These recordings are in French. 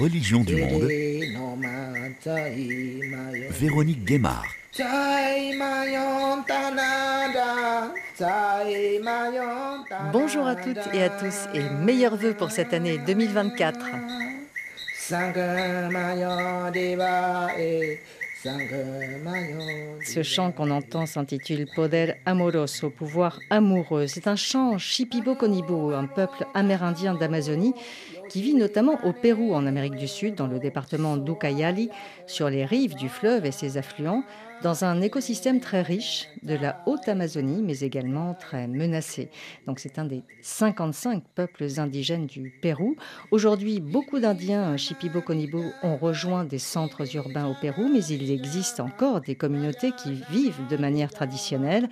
religions du monde, Véronique Guémard. Bonjour à toutes et à tous et meilleurs voeux pour cette année 2024. Ce chant qu'on entend s'intitule Poder Amoroso, pouvoir amoureux. C'est un chant Shipibo Konibo, un peuple amérindien d'Amazonie qui vit notamment au Pérou, en Amérique du Sud, dans le département d'Ucayali, sur les rives du fleuve et ses affluents, dans un écosystème très riche de la haute Amazonie, mais également très menacé. Donc c'est un des 55 peuples indigènes du Pérou. Aujourd'hui, beaucoup d'Indiens Shipibo-Konibo ont rejoint des centres urbains au Pérou, mais il existe encore des communautés qui vivent de manière traditionnelle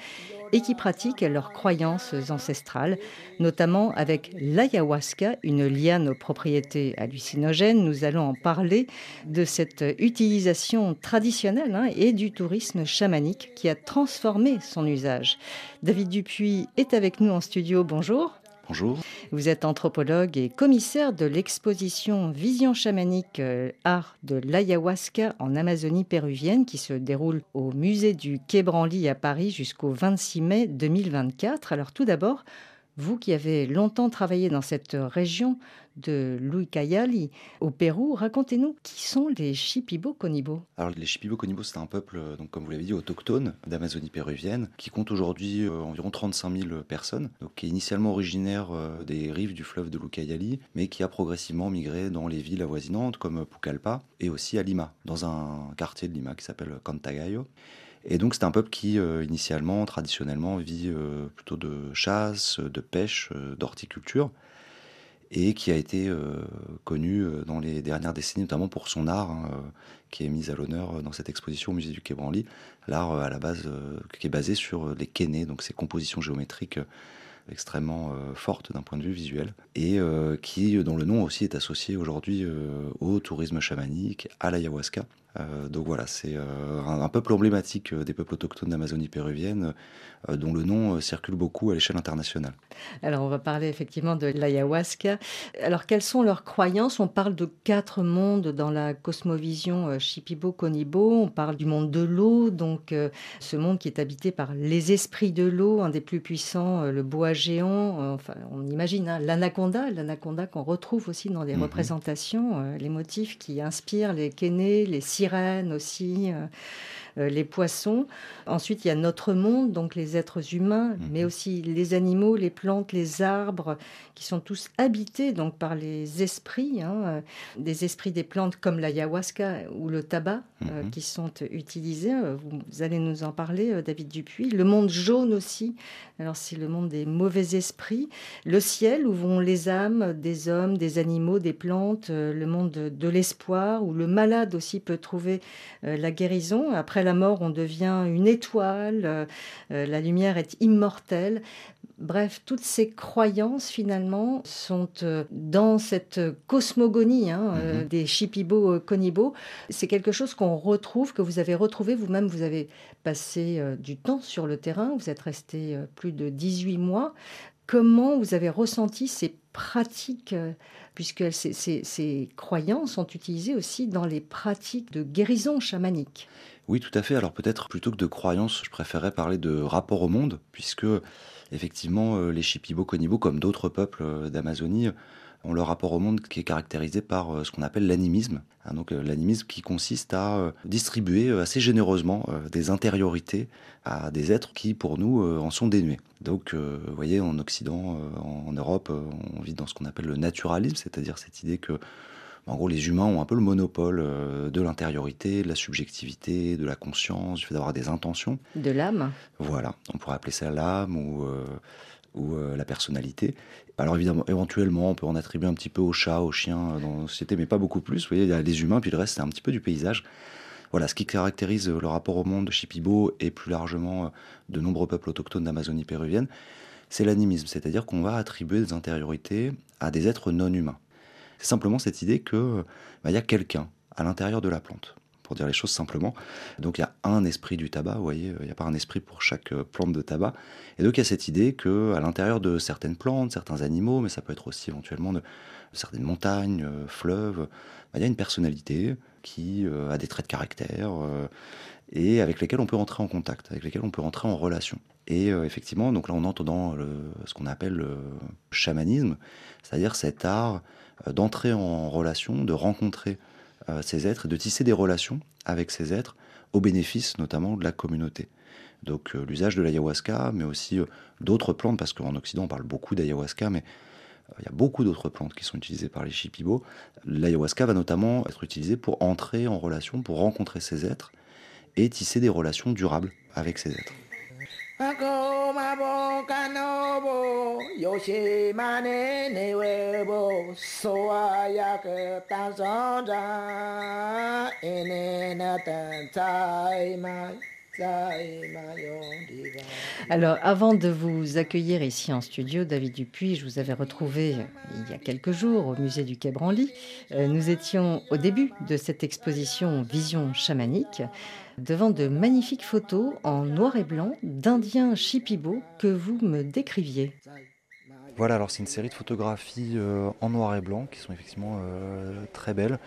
et qui pratiquent leurs croyances ancestrales, notamment avec l'ayahuasca, une liane aux propriétés hallucinogènes. Nous allons en parler de cette utilisation traditionnelle hein, et du tourisme chamanique qui a transformé son usage. David Dupuis est avec nous en studio. Bonjour. Bonjour. Vous êtes anthropologue et commissaire de l'exposition Vision chamanique euh, art de l'ayahuasca en Amazonie péruvienne qui se déroule au musée du Quai Branly à Paris jusqu'au 26 mai 2024. Alors tout d'abord, vous qui avez longtemps travaillé dans cette région de Luicayali au Pérou, racontez-nous qui sont les Shipibo Conibo. Alors les Shipibo Conibo, c'est un peuple, donc comme vous l'avez dit, autochtone d'Amazonie péruvienne, qui compte aujourd'hui euh, environ 35 000 personnes, donc qui est initialement originaire euh, des rives du fleuve de Luicayali, mais qui a progressivement migré dans les villes avoisinantes comme Pucallpa et aussi à Lima, dans un quartier de Lima qui s'appelle Cantagayo. Et donc c'est un peuple qui, euh, initialement, traditionnellement, vit euh, plutôt de chasse, de pêche, euh, d'horticulture, et qui a été connu dans les dernières décennies, notamment pour son art, hein, qui est mis à l'honneur dans cette exposition au musée du Quai l'art à la base qui est basé sur les kénés, donc ces compositions géométriques extrêmement fortes d'un point de vue visuel, et qui, dont le nom aussi est associé aujourd'hui au tourisme chamanique, à l'ayahuasca. Euh, donc voilà, c'est euh, un, peuple emblématique euh, des peuples autochtones d'Amazonie péruvienne, dont le nom circule beaucoup à l'échelle internationale. Alors on va parler effectivement de l'ayahuasca. Alors quelles sont leurs croyances? On parle de quatre mondes dans la cosmovision Shipibo-Konibo. On parle du monde de l'eau, donc ce monde qui est habité par les esprits de l'eau, un des plus puissants, le bois géant. enfin, on imagine hein, l'anaconda, l'anaconda qu'on retrouve aussi dans les mhm. représentations, les motifs qui inspirent les kénés, les sirènes aussi. Euh, euh, les poissons. Ensuite, il y a notre monde, donc les êtres humains, mhm. mais aussi les animaux, les plantes, les arbres, qui sont tous habités donc par les esprits, hein, euh, des esprits des plantes comme l'ayahuasca ou le tabac, mhm. qui sont utilisés. Vous allez nous en parler, David Dupuis. Le monde jaune aussi. Alors c'est le monde des mauvais esprits. Le ciel où vont les âmes des hommes, des animaux, des plantes. Le monde de, l'espoir où le malade aussi peut trouver la guérison. Après la mort, on devient une étoile, euh, euh, la lumière est immortelle. Bref, toutes ces croyances finalement sont euh, dans cette cosmogonie hein, mhm. des Shipibo Konibo. C'est quelque chose qu'on retrouve, que vous avez retrouvé vous-même. Vous avez passé du temps sur le terrain, vous êtes resté plus de 18 mois. Comment vous avez ressenti ces pratiques puisque ces, croyances sont utilisées aussi dans les pratiques de guérison chamanique? Oui, tout à fait. Alors peut-être plutôt que de croyances, je préférerais parler de rapport au monde, puisque effectivement euh, les Shipibo Konibo, comme d'autres peuples euh, d'Amazonie, ont leur rapport au monde qui est caractérisé par euh, ce qu'on appelle l'animisme. Hein, donc l'animisme qui consiste à distribuer assez généreusement des intériorités à des êtres qui, pour nous, en sont dénués. Donc, vous voyez, en Occident, en Europe, on vit dans ce qu'on appelle le naturalisme, c'est-à-dire cette idée que en gros, les humains ont un peu le monopole euh, de l'intériorité, de la subjectivité, de la conscience, du fait d'avoir des intentions. De l'âme Voilà, on pourrait appeler ça l'âme ou, euh, ou euh, la personnalité. Alors évidemment, éventuellement, on peut en attribuer un petit peu aux chats, aux chiens dans la société, mais pas beaucoup plus. Vous voyez, il y a les humains, puis le reste, c'est un petit peu du paysage. Voilà, ce qui caractérise le rapport au monde de Shipibo et plus largement de nombreux peuples autochtones d'Amazonie péruvienne, c'est l'animisme, c'est-à-dire qu'on va attribuer des intériorités à des êtres non humains. C'est simplement cette idée que bah, il y a quelqu'un à l'intérieur de la plante. pour dire les choses simplement. Donc il y a un esprit du tabac, vous voyez, il n'y a pas un esprit pour chaque plante de tabac. Et donc il y a cette idée que à l'intérieur de certaines plantes, certains animaux, mais ça peut être aussi éventuellement de, certaines montagnes, fleuves, bah, il y a une personnalité qui a des traits de caractère et avec lesquels on peut rentrer en contact, avec lesquels on peut rentrer en relation. Et euh, effectivement, donc là on entre dans ce qu'on appelle le chamanisme, c'est-à-dire cet art euh, d'entrer en relation, de rencontrer euh, ces êtres et de tisser des relations avec ces êtres au bénéfice notamment de la communauté. Donc l'usage de l'ayahuasca, mais aussi d'autres plantes, parce qu'en Occident on parle beaucoup d'ayahuasca, mais il y a beaucoup d'autres plantes qui sont utilisées par les Shipibo. L'ayahuasca va notamment être utilisé pour entrer en relation, pour rencontrer ces êtres et tisser des relations durables avec ces êtres. 阿哥嘛 mabungkan nubung, yoshimane. Alors, avant de vous accueillir ici en studio, David Dupuis, je vous avais retrouvé il y a quelques jours au musée du Quai Branly. Euh, nous étions au début de cette exposition Vision chamanique devant de magnifiques photos en noir et blanc d'Indiens Shipibo que vous me décriviez. Voilà, alors c'est une série de photographies euh, en noir et blanc qui sont effectivement euh, très belles,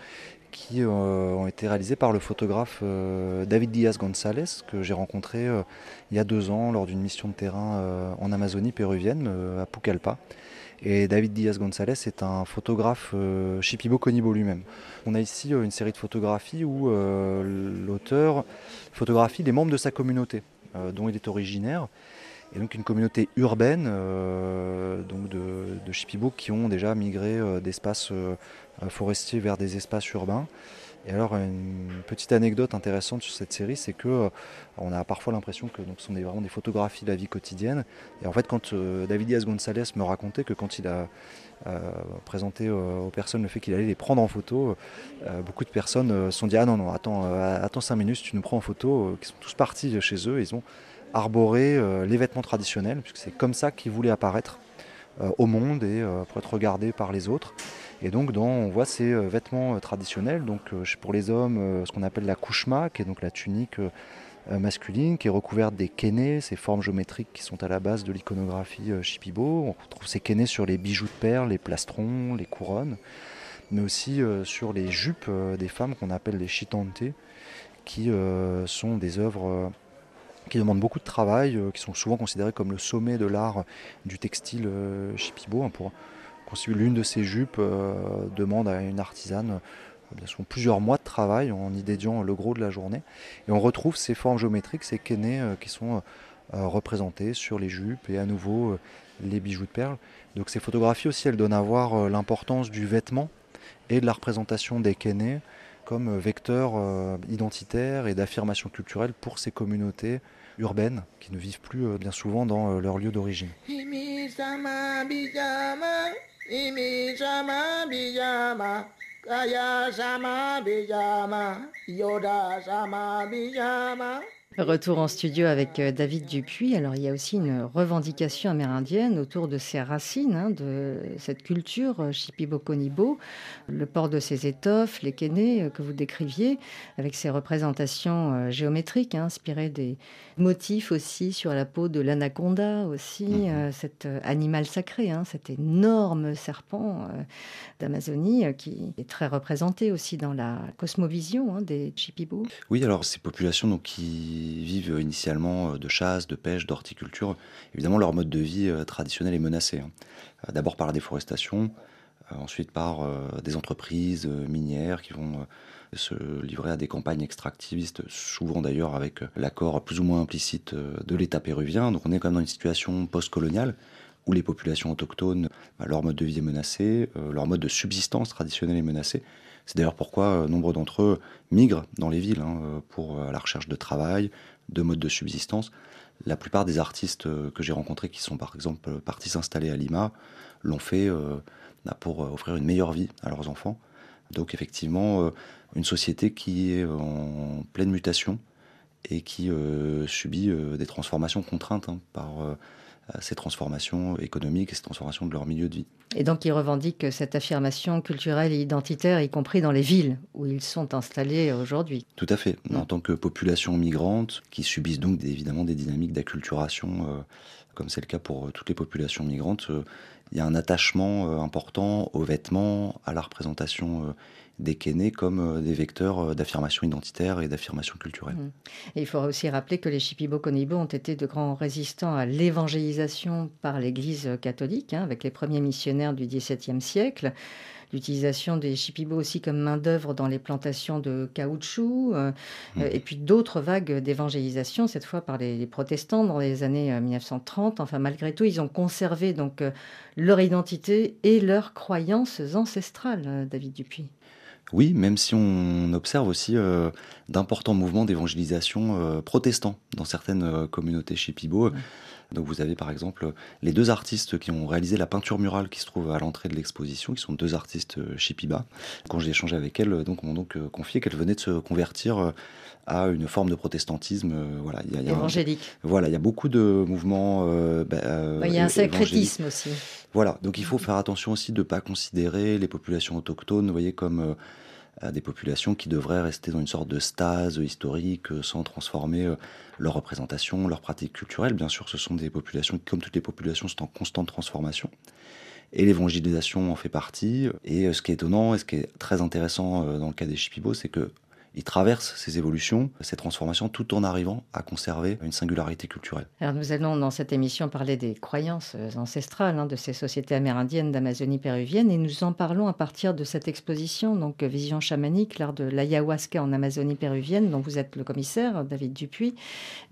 qui euh, ont été réalisées par le photographe David Diaz González, que j'ai rencontré il y a deux ans lors d'une mission de terrain en Amazonie péruvienne, à Pucallpa. Et David Diaz González est un photographe Shipibo Conibo lui-même. On a ici une série de photographies où l'auteur photographie des membres de sa communauté, dont il est originaire et donc une communauté urbaine euh, donc de, de Chipibo qui ont déjà migré euh, d'espaces euh, forestiers vers des espaces urbains. Et alors une petite anecdote intéressante sur cette série, c'est que on a parfois l'impression que donc, ce sont vraiment des photographies de la vie quotidienne. Et en fait, quand David Diaz González me racontait que quand il a présenté aux personnes le fait qu'il allait les prendre en photo, beaucoup de personnes se sont dit ah non non attends attends cinq minutes, tu nous prends en photo, qui sont tous partis chez eux, ils ont arborer euh, les vêtements traditionnels, puisque c'est comme ça qu'ils voulaient apparaître euh, au monde et euh, pour être regardés par les autres. Et donc on voit ces vêtements traditionnels, donc pour les hommes, ce qu'on appelle la kushma, qui est donc la tunique masculine, qui est recouverte des kénés, ces formes géométriques qui sont à la base de l'iconographie Shipibo. On retrouve ces kénés sur les bijoux de perles, les plastrons, les couronnes, mais aussi sur les jupes des femmes qu'on appelle les chitante, qui sont des œuvres qui demandent beaucoup de travail, euh, qui sont souvent considérés comme le sommet de l'art du textile euh, Chipibo. Hein, pour l'une de ces jupes euh, demande à une artisane sont plusieurs mois de travail en y dédiant le gros de la journée. Et on retrouve ces formes géométriques, ces kénés qui sont représentés sur les jupes et à nouveau les bijoux de perles. Donc ces photographies aussi, elles donnent à voir l'importance du vêtement et de la représentation des kénés comme vecteur identitaire et d'affirmation culturelle pour ces communautés urbaines qui ne vivent plus euh, bien souvent dans euh, leur lieu d'origine. Imi sama bijama, kaya sama bijama, yoda sama bijama. Retour en studio avec euh, David Dupuis. Alors, il y a aussi une revendication amérindienne autour de ces racines, hein, de cette culture Shipibo-Konibo, euh, le port de ces étoffes, les kénés euh, que vous décriviez, avec ces représentations géométriques hein, inspirées des motifs aussi sur la peau de l'anaconda, aussi, mhm. cet animal sacré, hein, cet énorme serpent d'Amazonie qui est très représenté aussi dans la cosmovision des Shipibo. Oui, alors ces populations donc, qui vivent initialement euh, de chasse, de pêche, d'horticulture, évidemment leur mode de vie euh, traditionnel est menacé. Hein. Euh, d'abord par la déforestation, ensuite par des entreprises minières qui vont se livrer à des campagnes extractivistes, souvent d'ailleurs avec l'accord plus ou moins implicite de l'État péruvien. Donc on est quand même dans une situation post-coloniale où les populations autochtones, bah, leur mode de vie est menacé, leur mode de subsistance traditionnel est menacé. C'est d'ailleurs pourquoi euh, nombre d'entre eux migrent dans les villes hein, euh, pour euh, la recherche de travail, de modes de subsistance. La plupart des artistes que j'ai rencontrés qui sont par exemple partis s'installer à Lima l'ont fait bah, pour offrir une meilleure vie à leurs enfants. Donc effectivement, une société qui est en pleine mutation et qui subit des transformations contraintes hein, par ces transformations économiques et ces transformations de leur milieu de vie. Et donc ils revendiquent cette affirmation culturelle et identitaire, y compris dans les villes où ils sont installés aujourd'hui. Tout à fait. En tant que population migrante, qui subissent donc évidemment des dynamiques d'acculturation, euh, comme c'est le cas pour euh, toutes les populations migrantes, euh, il y a un attachement important aux vêtements, à la représentation des kénés comme euh, des vecteurs euh, d'affirmation identitaire et d'affirmation culturelle. Mmh. Et il faudra aussi rappeler que les Shipibo-Konibo ont été de grands résistants à l'évangélisation par l'Église catholique, hein, avec les premiers missionnaires du XVIIe siècle l'utilisation des Shipibo aussi comme main-d'œuvre dans les plantations de caoutchouc, euh, mmh. et puis d'autres vagues d'évangélisation, cette fois par les, protestants dans les années 1930. Enfin, malgré tout, ils ont conservé donc leur identité et leurs croyances ancestrales, David Dupuis. Oui, même si on observe aussi euh, d'importants mouvements d'évangélisation euh, protestants dans certaines euh, communautés chez Pibo. Donc vous avez par exemple les deux artistes qui ont réalisé la peinture murale qui se trouve à l'entrée de l'exposition, qui sont deux artistes chez Piba. Quand j'ai échangé avec elles, donc m'ont donc confié qu'elles venaient de se convertir à une forme de protestantisme. voilà, il y a, évangélique. voilà, il y a beaucoup de mouvements. Bah, il y a un sacrétisme aussi. Voilà, donc il faut faire attention aussi de ne pas considérer les populations autochtones, vous voyez, comme des populations qui devraient rester dans une sorte de stase historique euh, sans transformer euh, leur représentation, leurs pratiques culturelles. Bien sûr, ce sont des populations qui, comme toutes les populations, sont en constante transformation. Et l'évangélisation en fait partie. Et euh, ce qui est étonnant et ce qui est très intéressant dans le cas des Shipibo, c'est que il traverse ces évolutions, ces transformations, tout en arrivant à conserver une singularité culturelle. Alors nous allons dans cette émission parler des croyances ancestrales hein, de ces sociétés amérindiennes d'Amazonie péruvienne et nous en parlons à partir de cette exposition, donc Vision chamanique, l'art de l'ayahuasca en Amazonie péruvienne, dont vous êtes le commissaire, David Dupuis.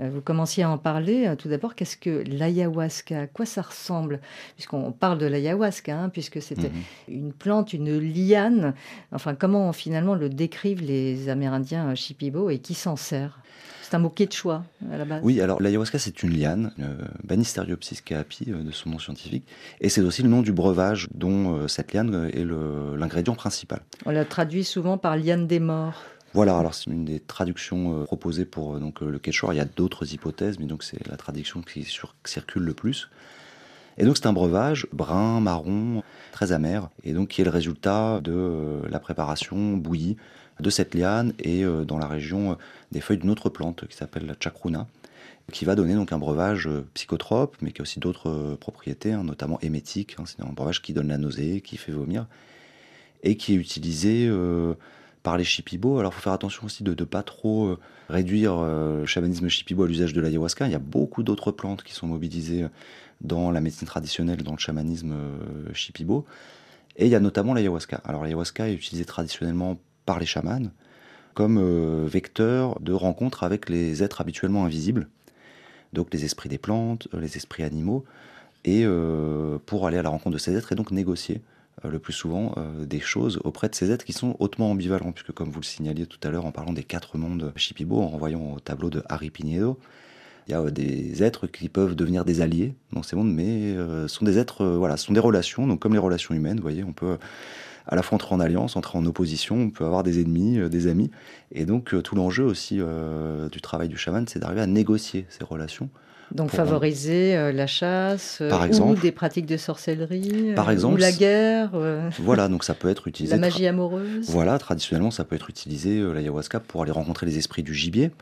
Euh, vous commenciez à en parler. Euh, tout d'abord, qu'est-ce que l'ayahuasca? À quoi ça ressemble? Puisqu'on parle de l'ayahuasca, hein, puisque c'était mhm. une plante, une liane. Enfin, comment finalement le décrivent les Amérindiens? Indien Shipibo et qui s'en sert? C'est un mot quechua à la base. Oui, alors l'ayahuasca c'est une liane, euh, Banisteriopsis caapi euh, de son nom scientifique, et c'est aussi le nom du breuvage dont euh, cette liane est l'ingrédient principal. On la traduit souvent par liane des morts. Voilà, alors c'est une des traductions proposées pour donc le quechua. Il y a d'autres hypothèses, mais donc c'est la traduction qui circule le plus. Et donc c'est un breuvage brun, marron, très amer, et donc qui est le résultat de la préparation bouillie de cette liane et euh, dans la région euh, des feuilles d'une autre plante qui s'appelle la chacruna, qui va donner donc un breuvage euh, psychotrope, mais qui a aussi d'autres propriétés, hein, notamment émétique. Hein, c'est un breuvage qui donne la nausée, qui fait vomir, et qui est utilisé par les shipibo. Alors il faut faire attention aussi de ne pas trop réduire le chamanisme shipibo à l'usage de l'ayahuasca. Il y a beaucoup d'autres plantes qui sont mobilisées dans la médecine traditionnelle, dans le chamanisme shipibo. Et il y a notamment l'ayahuasca. Alors l'ayahuasca est utilisé traditionnellement par les chamans comme euh, vecteur de rencontre avec les êtres habituellement invisibles, donc les esprits des plantes, euh, les esprits animaux, et euh, pour aller à la rencontre de ces êtres et donc négocier le plus souvent des choses auprès de ces êtres qui sont hautement ambivalents, puisque comme vous le signaliez tout à l'heure en parlant des quatre mondes Shipibo, en renvoyant au tableau de Harry Pinedo, il y a des êtres qui peuvent devenir des alliés dans ces mondes, mais sont des êtres, voilà, sont des relations, donc comme les relations humaines, vous voyez, on peut à la fois entrer en alliance, entrer en opposition, on peut avoir des ennemis, euh, des amis. Et donc euh, tout l'enjeu aussi euh, du travail du chaman, c'est d'arriver à négocier ces relations. Donc favoriser la chasse, par exemple, ou des pratiques de sorcellerie, par exemple, ou la guerre. Voilà, donc ça peut être utilisé. La magie amoureuse. Voilà, traditionnellement, ça peut être utilisé l'ayahuasca pour aller rencontrer les esprits du gibier,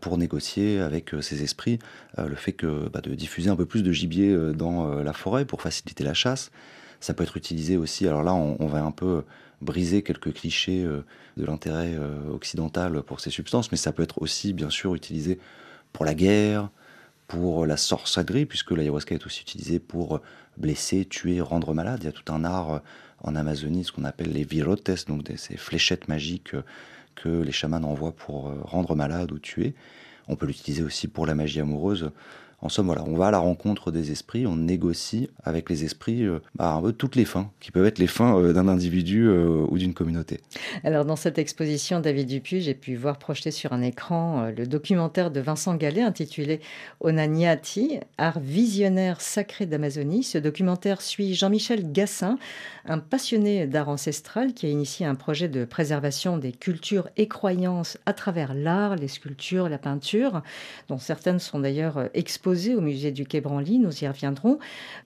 pour négocier avec ces esprits le fait que bah, de diffuser un peu plus de gibier dans la forêt pour faciliter la chasse. Ça peut être utilisé aussi, alors là on, va un peu briser quelques clichés euh, de l'intérêt euh, occidental pour ces substances, mais ça peut être aussi bien sûr utilisé pour la guerre, pour la sorcellerie, puisque l'ayahuasca est aussi utilisé pour blesser, tuer, rendre malade. Il y a tout un art euh, en Amazonie, ce qu'on appelle les virotes, donc ces fléchettes magiques que les chamans envoient pour rendre malade ou tuer. On peut l'utiliser aussi pour la magie amoureuse. En somme, voilà, on va à la rencontre des esprits, on négocie avec les esprits euh, bah, un peu toutes les fins, qui peuvent être les fins euh, d'un individu euh, ou d'une communauté. Alors, dans cette exposition, David Dupuis, j'ai pu voir projeter sur un écran le documentaire de Vincent Gallet intitulé Onaniati, art visionnaire sacré d'Amazonie. Ce documentaire suit Jean-Michel Gassin, un passionné d'art ancestral qui a initié un projet de préservation des cultures et croyances à travers l'art, les sculptures, la peinture, dont certaines sont d'ailleurs exposées au musée du Quai Branly, nous y reviendrons.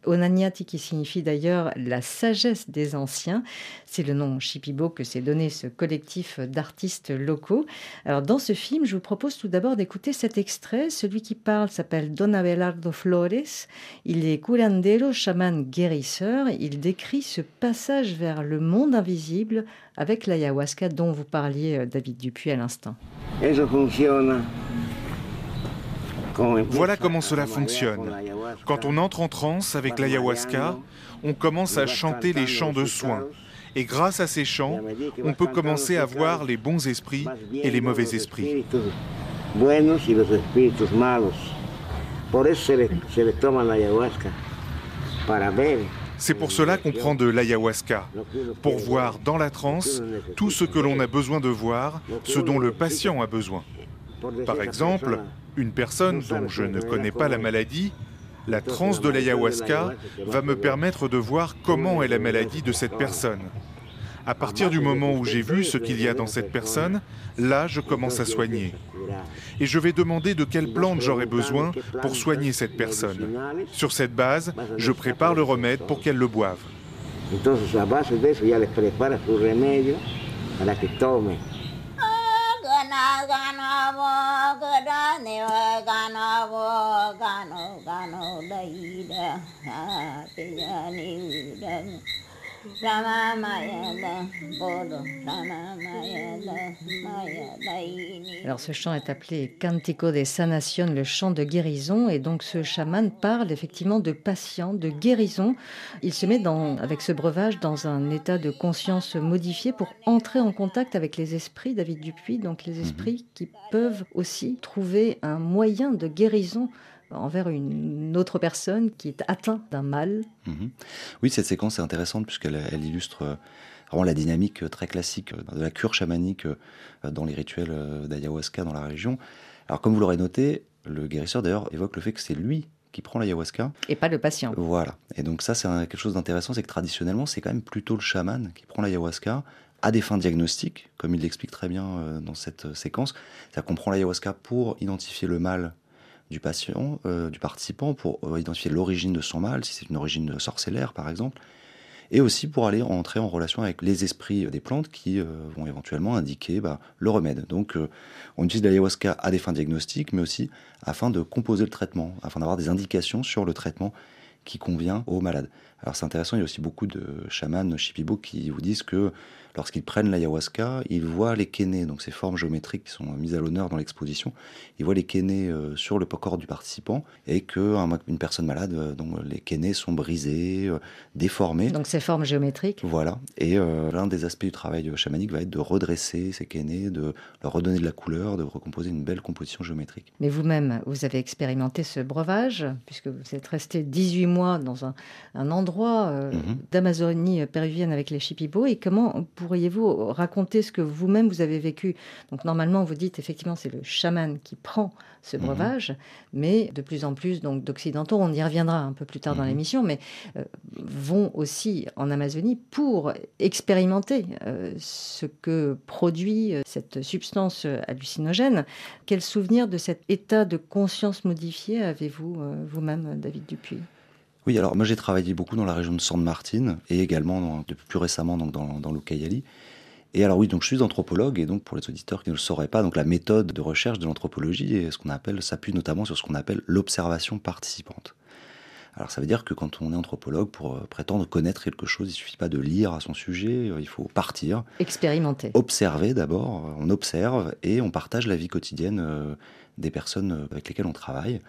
Onaniati qui signifie d'ailleurs la sagesse des anciens, c'est le nom Shipibo que s'est donné ce collectif d'artistes locaux. Alors dans ce film, je vous propose tout d'abord d'écouter cet extrait. Celui qui parle s'appelle Don Abelardo Flores. Il est curandero, chaman guérisseur. Il décrit ce passage vers le monde invisible avec l'ayahuasca dont vous parliez, euh, David Dupuis, à l'instant. Voilà comment cela fonctionne. Quand on entre en transe avec l'ayahuasca, on commence à chanter les chants de soins. Et grâce à ces chants, on peut commencer à voir les bons esprits et les mauvais esprits. C'est pour cela qu'on prend de l'ayahuasca, pour voir dans la transe tout ce que l'on a besoin de voir, ce dont le patient a besoin. Par exemple, une personne dont je ne connais pas la maladie, la transe de l'ayahuasca va me permettre de voir comment est la maladie de cette personne. À partir du moment où j'ai vu ce qu'il y a dans cette personne, là, je commence à soigner. Et je vais demander de quelle plante j'aurai besoin pour soigner cette personne. Sur cette base, je prépare le remède pour qu'elle le boive. na gano wo gada ne wa gano wo gano gano dai da ha pe ya ni da Alors ce chant est appelé Cantico de Sanación, le chant de guérison, et donc ce chaman parle effectivement de patient, de guérison. Il se met dans, avec ce breuvage dans un état de conscience modifié pour entrer en contact avec les esprits, David Dupuis, donc les esprits qui peuvent aussi trouver un moyen de guérison envers une autre personne qui est atteinte d'un mal. Mhm. Oui, cette séquence est intéressante puisqu'elle elle illustre euh, vraiment la dynamique très classique euh, de la cure chamanique euh, dans les rituels d'ayahuasca dans la région. Alors comme vous l'aurez noté, le guérisseur d'ailleurs évoque le fait que c'est lui qui prend l'ayahuasca. Et pas le patient. Voilà. Et donc ça, c'est quelque chose d'intéressant, c'est que traditionnellement, c'est quand même plutôt le chaman qui prend l'ayahuasca à des fins diagnostiques, comme il l'explique très bien dans cette séquence. C'est-à-dire qu'on prend l'ayahuasca pour identifier le mal du patient, euh, du participant, pour euh, identifier l'origine de son mal, si c'est une origine sorcellaire par exemple, et aussi pour aller entrer en relation avec les esprits des plantes qui euh, vont éventuellement indiquer bah, le remède. Donc on utilise l'ayahuasca à des fins diagnostiques, mais aussi afin de composer le traitement, afin d'avoir des indications sur le traitement qui convient aux malades. Alors c'est intéressant, il y a aussi beaucoup de chamans shipibo qui vous disent que lorsqu'ils prennent l'ayahuasca, ils voient les kénés, donc ces formes géométriques qui sont mises à l'honneur dans l'exposition, ils voient les kénés euh, sur le corps du participant et que une personne malade, euh, donc les kénés sont brisés, euh, déformés. Donc ces formes géométriques. Voilà. Et l'un des aspects du travail chamanique va être de redresser ces kénés, de leur redonner de la couleur, de recomposer une belle composition géométrique. Mais vous-même, vous avez expérimenté ce breuvage, puisque vous êtes resté 18 mois dans un, endroit mhm. d'Amazonie péruvienne avec les Shipibo, et comment pourriez-vous raconter ce que vous-même vous avez vécu? Donc normalement, vous dites effectivement c'est le chaman qui prend ce mhm. breuvage, mais de plus en plus donc d'occidentaux, on y reviendra un peu plus tard dans mhm. l'émission, mais euh, vont aussi en Amazonie pour expérimenter euh, ce que produit euh, cette substance hallucinogène. Quel souvenir de cet état de conscience modifié avez-vous vous-même, David Dupuis? Oui, alors moi j'ai travaillé beaucoup dans la région de San Martin et également depuis plus récemment donc dans, dans l'Ucayali. Et alors oui, donc je suis anthropologue et donc pour les auditeurs qui ne le sauraient pas, donc la méthode de recherche de l'anthropologie est ce qu'on appelle s'appuie notamment sur ce qu'on appelle l'observation participante. Alors ça veut dire que quand on est anthropologue, pour euh, prétendre connaître quelque chose, il suffit pas de lire à son sujet, euh, il faut partir, expérimenter, observer d'abord. Euh, on observe et on partage la vie quotidienne des personnes avec lesquelles on travaille.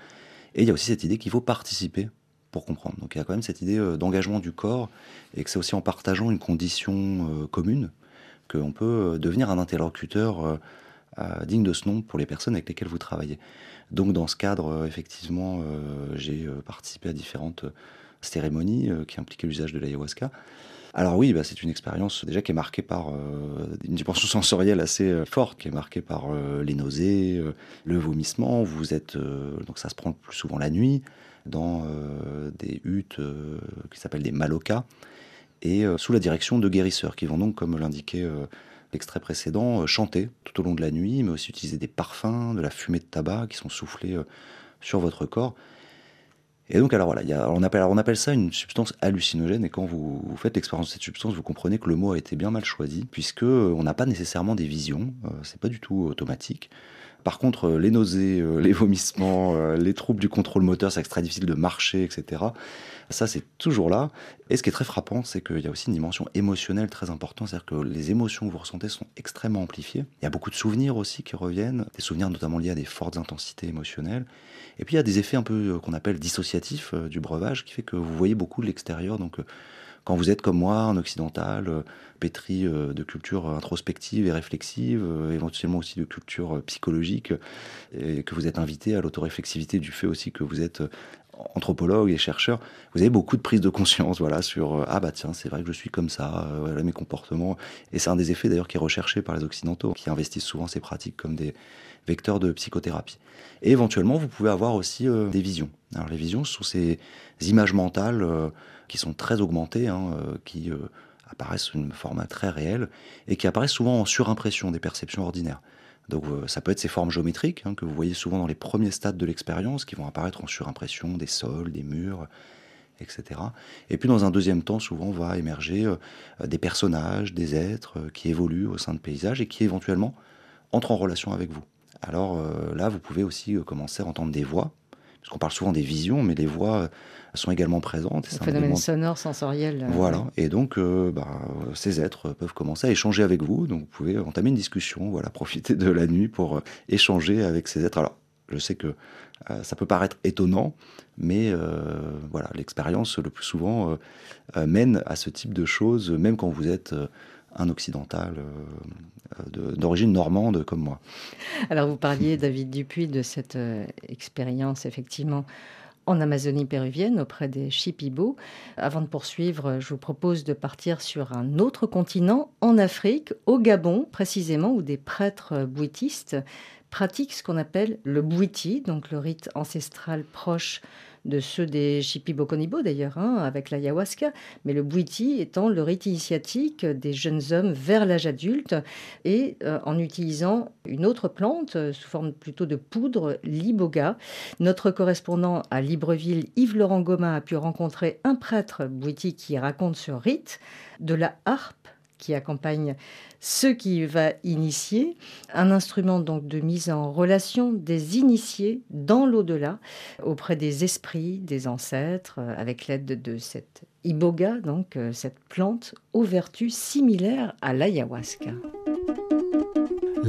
Et il y a aussi cette idée qu'il faut participer pour comprendre. Donc il y a quand même cette idée euh, d'engagement du corps et que c'est aussi en partageant une condition euh, commune qu'on peut euh, devenir un interlocuteur digne de ce nom pour les personnes avec lesquelles vous travaillez. Donc dans ce cadre, effectivement, j'ai participé à différentes cérémonies qui impliquaient l'usage de l'ayahuasca. Alors oui, bah, c'est une expérience déjà qui est marquée par une dimension sensorielle assez forte, qui est marquée par les nausées, le vomissement. Vous êtes donc ça se prend plus souvent la nuit dans euh, des huttes euh, qui s'appellent des malokas, et euh, sous la direction de guérisseurs qui vont donc, comme l'indiquait l'extrait précédent, chanter tout au long de la nuit, mais aussi utiliser des parfums, de la fumée de tabac qui sont soufflés sur votre corps. Et donc, alors voilà, on, appelle, ça une substance hallucinogène. Et quand vous, vous faites l'expérience de cette substance, vous comprenez que le mot a été bien mal choisi, puisque on n'a pas nécessairement des visions. euh, c'est pas du tout automatique. Par contre, euh, les nausées, euh, les vomissements, euh, les troubles du contrôle moteur, c'est très difficile de marcher, etc. Ça, c'est toujours là. Et ce qui est très frappant, c'est qu'il y a aussi une dimension émotionnelle très importante. C'est-à-dire que les émotions que vous ressentez sont extrêmement amplifiées. Il y a beaucoup de souvenirs aussi qui reviennent, des souvenirs notamment liés à des fortes intensités émotionnelles. Et puis il y a des effets un peu qu'on appelle dissociatifs du breuvage, qui fait que vous voyez beaucoup de l'extérieur. Donc quand vous êtes comme moi, un occidental, euh, pétri euh, de culture introspective et réflexive, euh, éventuellement aussi de culture euh, psychologique, et que vous êtes invité à l'autoréflexivité du fait aussi que vous êtes euh, anthropologue et chercheur, vous avez beaucoup de prise de conscience voilà, sur euh, ah bah tiens, c'est vrai que je suis comme ça, euh, voilà mes comportements. Et c'est un des effets d'ailleurs qui est recherché par les Occidentaux, qui investissent souvent ces pratiques comme des vecteurs de psychothérapie. Et éventuellement, vous pouvez avoir aussi euh, des visions. Alors les visions, ce sont ces images mentales euh, qui sont très augmentées, hein, euh, qui euh, apparaissent sous une forme très réelle et qui apparaissent souvent en surimpression des perceptions ordinaires. Donc euh, ça peut être ces formes géométriques hein, que vous voyez souvent dans les premiers stades de l'expérience, qui vont apparaître en surimpression des sols, des murs, etc. Et puis dans un deuxième temps, souvent va émerger des personnages, des êtres qui évoluent au sein de paysages et qui éventuellement entrent en relation avec vous. Alors là, vous pouvez aussi commencer à entendre des voix, parce qu'on parle souvent des visions, mais les voix euh, sont également présentes. et c'est un phénomène sonore, sensoriel. euh, voilà, et donc euh, bah, ces êtres peuvent commencer à échanger avec vous, donc vous pouvez entamer une discussion, voilà, profiter de la nuit pour euh, échanger avec ces êtres. Alors, je sais que euh, ça peut paraître étonnant, mais voilà, l'expérience le plus souvent mène à ce type de choses, même quand vous êtes un occidental euh, euh, d'origine normande comme moi. Alors, vous parliez, David Dupuis, de cette euh, expérience, effectivement, en Amazonie péruvienne, auprès des Shipibo. Avant de poursuivre, je vous propose de partir sur un autre continent, en Afrique, au Gabon, précisément, où des prêtres bouitistes pratiquent ce qu'on appelle le bouiti, donc le rite ancestral proche de ceux des Shipibo-Konibo d'ailleurs, hein, avec l'ayahuasca, mais le bouiti étant le rite initiatique des jeunes hommes vers l'âge adulte et euh, en utilisant une autre plante euh, sous forme plutôt de poudre, l'iboga. Notre correspondant à Libreville, Yves-Laurent Gomin, a pu rencontrer un prêtre bouiti qui raconte ce rite, de la harpe qui accompagne ceux qui va initier, un instrument donc de mise en relation des initiés dans l'au-delà auprès des esprits, des ancêtres, euh, avec l'aide de, de cette iboga, donc euh, cette plante aux vertus similaires à l'ayahuasca.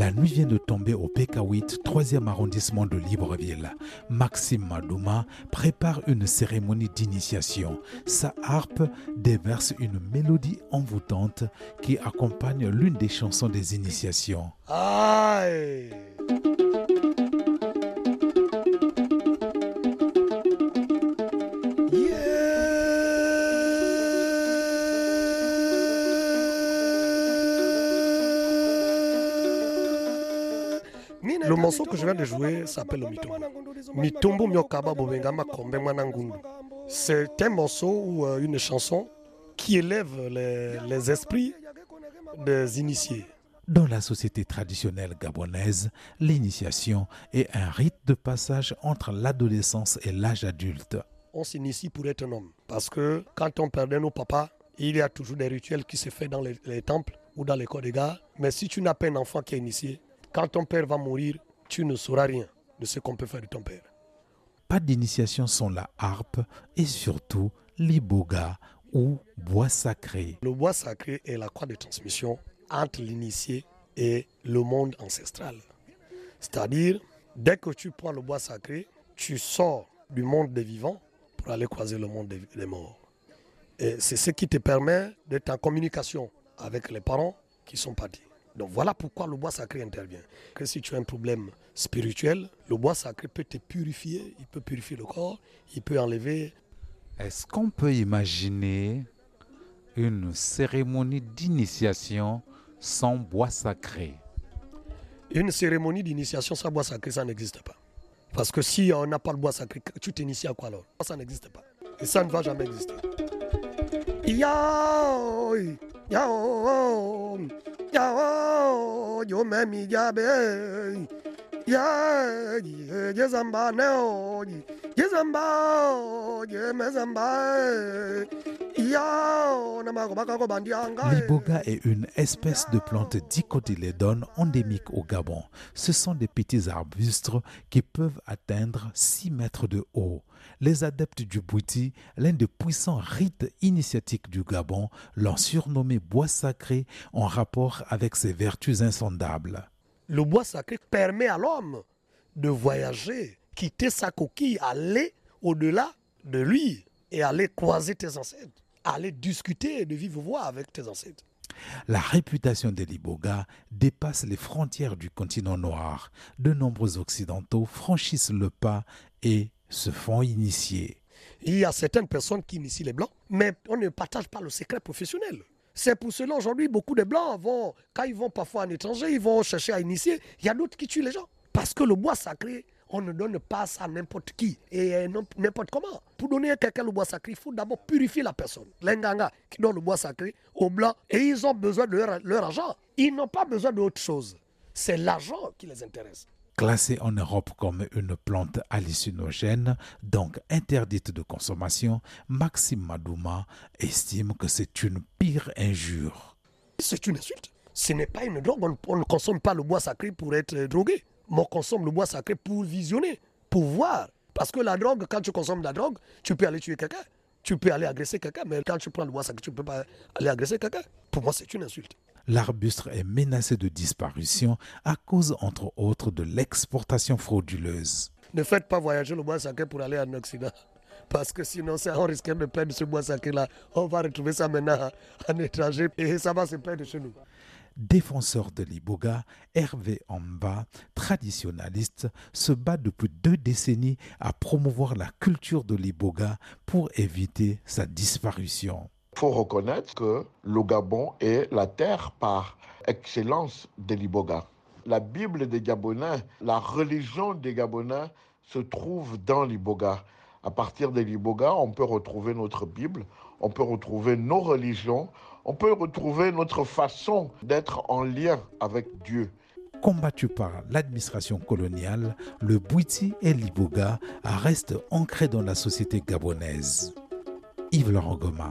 La nuit vient de tomber au PK8, 3e arrondissement de Libreville. Maxime Madouma prépare une cérémonie d'initiation. Sa harpe déverse une mélodie envoûtante qui accompagne l'une des chansons des initiations. Aïe Le morceau que je viens de jouer s'appelle le Mitombo. Mitombo Myokaba Bobengama Kombe Mwanangundu. C'est un morceau ou euh, une chanson qui élève les, les esprits des initiés. Dans la société traditionnelle gabonaise, l'initiation est un rite de passage entre l'adolescence et l'âge adulte. on s'initie pour être un homme. Parce que quand on perdait nos papas, il y a toujours des rituels qui se font dans les, les temples ou dans les corps de gare. Mais si tu n'as pas un enfant qui est initié, quand ton père va mourir, tu ne sauras rien de ce qu'on peut faire de ton père. Pas d'initiation sans la harpe et surtout l'iboga ou bois sacré. Le bois sacré est la croix de transmission entre l'initié et le monde ancestral. C'est-à-dire, dès que tu prends le bois sacré, tu sors du monde des vivants pour aller croiser le monde des, des morts. Et c'est ce qui te permet d'être en communication avec les parents qui sont partis. Donc voilà pourquoi le bois sacré intervient. Que si tu as un problème spirituel, le bois sacré peut te purifier, il peut purifier le corps, il peut enlever Est-ce qu'on peut imaginer une cérémonie d'initiation sans bois sacré? Une cérémonie d'initiation sans bois sacré, ça n'existe pas. Parce que si on n'a pas le bois sacré, tu t'inities à quoi alors? Ça n'existe pas. Et ça ne va jamais exister. Yao, yao, yao, yo memi yabe, L'iboga est une espèce de plante dicotylédone endémique au Gabon. Ce sont des petits arbustes qui peuvent atteindre 6 mètres de haut. Les adeptes du bouti, l'un des puissants rites initiatiques du Gabon, l'ont surnommé bois sacré en rapport avec ses vertus insondables. Le bois sacré permet à l'homme de voyager, quitter sa coquille, aller au-delà de lui et aller croiser tes ancêtres, aller discuter de vive voix avec tes ancêtres. La réputation de l'Iboga dépasse les frontières du continent noir. De nombreux Occidentaux franchissent le pas et se font initier. Il y a certaines personnes qui initient les Blancs, mais on ne partage pas le secret professionnel. C'est pour cela aujourd'hui, beaucoup de Blancs vont, quand ils vont parfois en étranger, ils vont chercher à initier. Il y a d'autres qui tuent les gens. Parce que le bois sacré, on ne donne pas ça à n'importe qui et n'importe comment. Pour donner à quelqu'un le bois sacré, il faut d'abord purifier la personne. Les Nganga qui donnent le bois sacré aux Blancs et ils ont besoin de leur, leur argent. Ils n'ont pas besoin d'autre chose. C'est l'argent qui les intéresse. Classée en Europe comme une plante hallucinogène, donc interdite de consommation, Maxime Madouma estime que c'est une pire injure. C'est une insulte. Ce n'est pas une drogue. On, ne consomme pas le bois sacré pour être drogué. On consomme le bois sacré pour visionner, pour voir. Parce que la drogue, quand tu consommes la drogue, tu peux aller tuer quelqu'un. Tu peux aller agresser quelqu'un. Mais quand tu prends le bois sacré, tu ne peux pas aller agresser quelqu'un. Pour moi, c'est une insulte. L'arbuste est menacé de disparition à cause, entre autres, de l'exportation frauduleuse. Ne faites pas voyager le bois sacré pour aller en Occident. Parce que sinon, on risque de perdre ce bois sacré-là. On va retrouver ça maintenant en étranger et ça va se perdre chez nous. Défenseur de l'Iboga, Hervé Amba, traditionnaliste, se bat depuis deux décennies à promouvoir la culture de l'Iboga pour éviter sa disparition. Il faut reconnaître que le Gabon est la terre par excellence de l'Iboga. La Bible des Gabonais, la religion des Gabonais se trouve dans l'Iboga. À partir de l'Iboga, on peut retrouver notre Bible, on peut retrouver nos religions, on peut retrouver notre façon d'être en lien avec Dieu. Combattu par l'administration coloniale, le Bouiti et l'Iboga restent ancrés dans la société gabonaise. Yves Laurent Goma,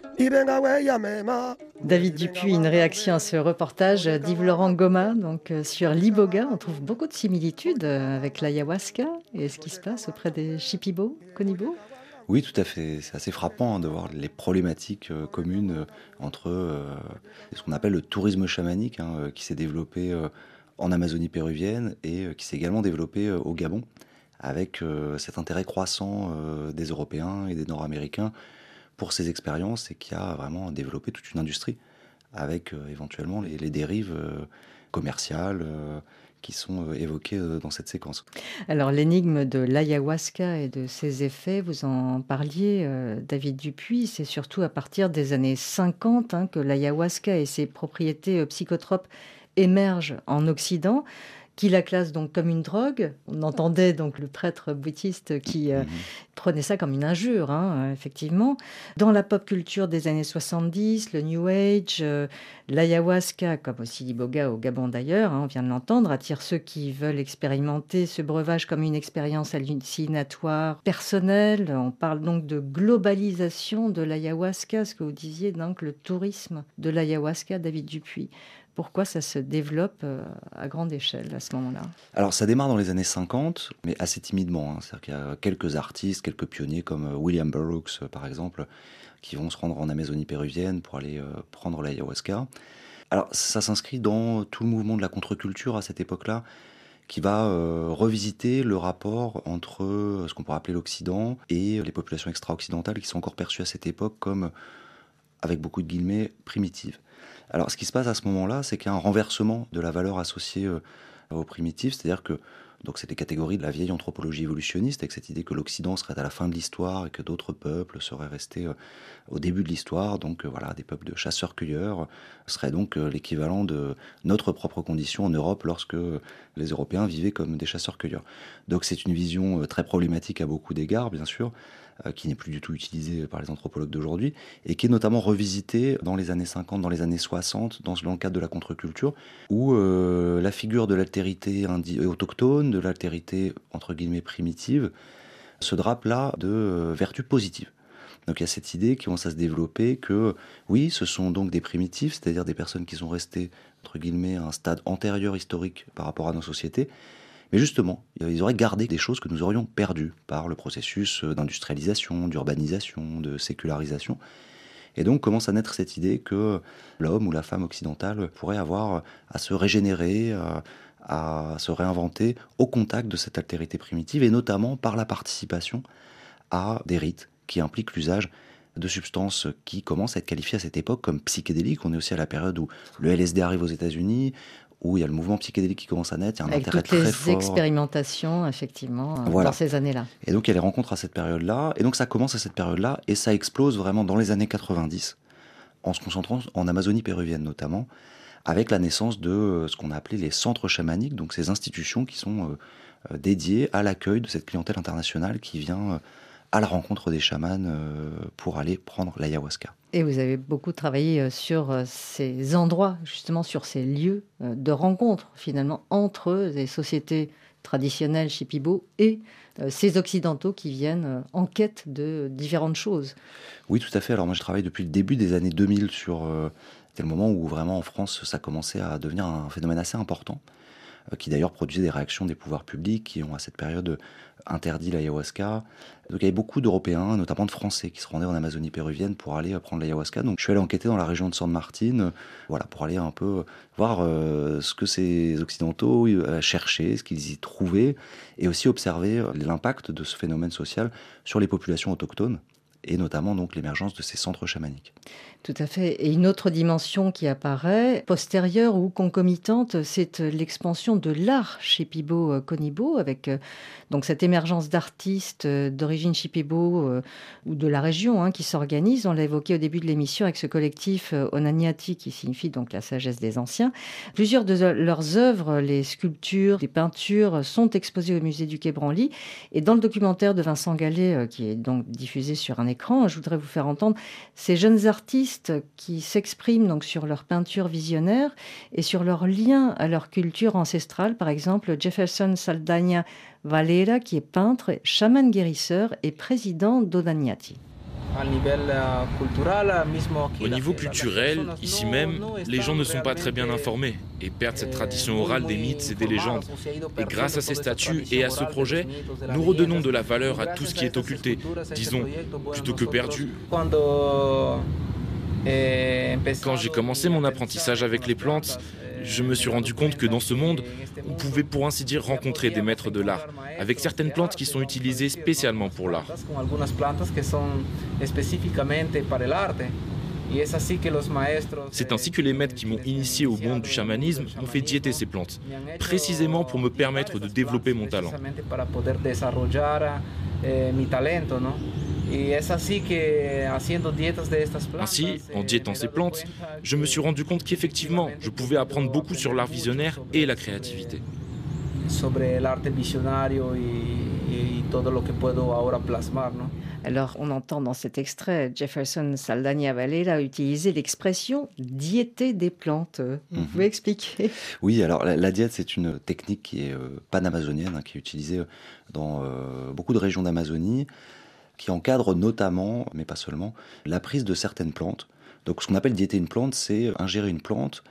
David Dupuis, une réaction à ce reportage d'Yves Laurent Goma donc euh, sur l'Iboga. On trouve beaucoup de similitudes euh, avec l'ayahuasca et ce qui se passe auprès des Shipibo, Konibo. Oui, tout à fait. C'est assez frappant hein, de voir les problématiques euh, communes entre ce qu'on appelle le tourisme chamanique, hein, qui s'est développé en Amazonie péruvienne et qui s'est également développé au Gabon, avec cet intérêt croissant des Européens et des Nord-Américains pour ces expériences et qui a vraiment développé toute une industrie avec euh, éventuellement les, dérives euh, commerciales euh, qui sont évoquées dans cette séquence. Alors l'énigme de l'ayahuasca et de ses effets, vous en parliez, David Dupuis, c'est surtout à partir des années 50 hein, que l'ayahuasca et ses propriétés psychotropes émergent en Occident qui la classe donc comme une drogue. On entendait donc le prêtre bouddhiste qui euh, mhm. prenait ça comme une injure, hein, effectivement. Dans la pop culture des années 70, le New Age, euh, l'ayahuasca, comme aussi l'iboga au Gabon d'ailleurs, hein, on vient de l'entendre, attire ceux qui veulent expérimenter ce breuvage comme une expérience hallucinatoire personnelle. On parle donc de globalisation de l'ayahuasca, ce que vous disiez, donc le tourisme de l'ayahuasca, David Dupuis pourquoi ça se développe euh, à grande échelle à ce moment-là? Alors ça démarre dans les années 50, mais assez timidement. Hein. C'est-à-dire qu'il y a quelques artistes, quelques pionniers comme euh, William Burroughs euh, par exemple, qui vont se rendre en Amazonie péruvienne pour aller prendre l'ayahuasca. Alors ça s'inscrit dans tout le mouvement de la contre-culture à cette époque-là, qui va revisiter le rapport entre ce qu'on pourrait appeler l'Occident et les populations extra-occidentales qui sont encore perçues à cette époque comme, avec beaucoup de guillemets, primitives. Alors, ce qui se passe à ce moment-là, c'est qu'il y a un renversement de la valeur associée euh, aux primitifs, c'est-à-dire que Donc c'est des catégories de la vieille anthropologie évolutionniste, avec cette idée que l'Occident serait à la fin de l'histoire et que d'autres peuples seraient restés euh, au début de l'histoire. Donc euh, voilà, des peuples de chasseurs-cueilleurs seraient donc euh, l'équivalent de notre propre condition en Europe lorsque les Européens vivaient comme des chasseurs-cueilleurs. Donc c'est une vision très problématique à beaucoup d'égards, bien sûr, qui n'est plus du tout utilisée par les anthropologues d'aujourd'hui, et qui est notamment revisitée dans les années 50, dans les années 60, dans, le cadre de la contre-culture, où la figure de l'altérité autochtone, de l'altérité entre guillemets primitive, se drape là de euh, vertus positives. Donc il y a cette idée qui commence à se développer que oui, ce sont donc des primitifs, c'est-à-dire des personnes qui sont restées entre guillemets un stade antérieur historique par rapport à nos sociétés, mais justement, ils auraient gardé des choses que nous aurions perdues par le processus d'industrialisation, d'urbanisation, de sécularisation. Et donc commence à naître cette idée que l'homme ou la femme occidentale pourrait avoir à se régénérer, à se réinventer au contact de cette altérité primitive, et notamment par la participation à des rites qui impliquent l'usage de substances qui commencent à être qualifiées à cette époque comme psychédéliques. On est aussi à la période où le LSD arrive aux États-Unis, où il y a le mouvement psychédélique qui commence à naître, il y a un Avec intérêt toutes les très fort. expérimentations, effectivement, euh, dans ces années-là. Et donc il y a les rencontres à cette période-là, et donc ça commence à cette période-là, et ça explose vraiment dans les années 90, en se concentrant en Amazonie péruvienne notamment, avec la naissance de euh, ce qu'on a appelé les centres chamaniques, donc ces institutions qui sont euh, dédiées à l'accueil de cette clientèle internationale qui vient à la rencontre des chamans pour aller prendre l'ayahuasca. Et vous avez beaucoup travaillé sur ces endroits, justement sur ces lieux de rencontre finalement entre les sociétés traditionnelles Shipibo et ces occidentaux qui viennent en quête de différentes choses. Oui, tout à fait. Alors moi je travaille depuis le début des années 2000 sur c'était le moment où vraiment en France, ça commençait à devenir un phénomène assez important, euh, qui d'ailleurs produisait des réactions des pouvoirs publics qui ont à cette période interdit l'ayahuasca. Donc il y avait beaucoup d'Européens, notamment de Français, qui se rendaient en Amazonie péruvienne pour aller prendre l'ayahuasca. Donc je suis allé enquêter dans la région de San Martin, voilà, pour aller un peu voir euh, ce que ces Occidentaux euh, cherchaient, ce qu'ils y trouvaient, et aussi observer l'impact de ce phénomène social sur les populations autochtones et notamment donc l'émergence de ces centres chamaniques. Tout à fait. Et une autre dimension qui apparaît, postérieure ou concomitante, c'est l'expansion de l'art chez Pibo euh, Conibo, avec euh, donc cette émergence d'artistes euh, d'origine Chipibo ou de la région hein, qui s'organisent. On l'a évoqué au début de l'émission avec ce collectif Onaniati, qui signifie donc la sagesse des anciens. Plusieurs de leurs œuvres, les sculptures, les peintures, sont exposées au musée du Quai Branly. Et dans le documentaire de Vincent Gallet, qui est donc diffusé sur un écran, je voudrais vous faire entendre ces jeunes artistes qui s'expriment donc sur leur peinture visionnaire et sur leur lien à leur culture ancestrale. Par exemple, Jefferson Saldana Valera, qui est peintre, chaman guérisseur et président d'Odaniati. Au niveau culturel, ici même, les gens ne sont pas très bien informés et perdent cette tradition orale des mythes et des légendes. Et grâce à ces statues et à ce projet, nous redonnons de la valeur à tout ce qui est occulté, disons, plutôt que perdu. Quand j'ai commencé mon apprentissage avec les plantes, je me suis rendu compte que dans ce monde, on pouvait pour ainsi dire rencontrer des maîtres de l'art, avec certaines plantes qui sont utilisées spécialement pour l'art. C'est ainsi que les maîtres qui m'ont initié au monde du chamanisme ont fait diéter ces plantes, précisément pour me permettre de développer mon talent. Ainsi, en diétant ces plantes, je me suis rendu compte qu'effectivement, je pouvais apprendre beaucoup sur l'art visionnaire et la créativité. Alors, on entend dans cet extrait Jefferson Saldana Valera utiliser l'expression diéter des plantes. Vous mhm. pouvez expliquer? Oui, alors la, diète, c'est une technique qui est euh, panamazonienne, hein, qui est utilisée dans euh, beaucoup de régions d'Amazonie qui encadre notamment, mais pas seulement, la prise de certaines plantes. Donc ce qu'on appelle diéter une plante, c'est ingérer une plante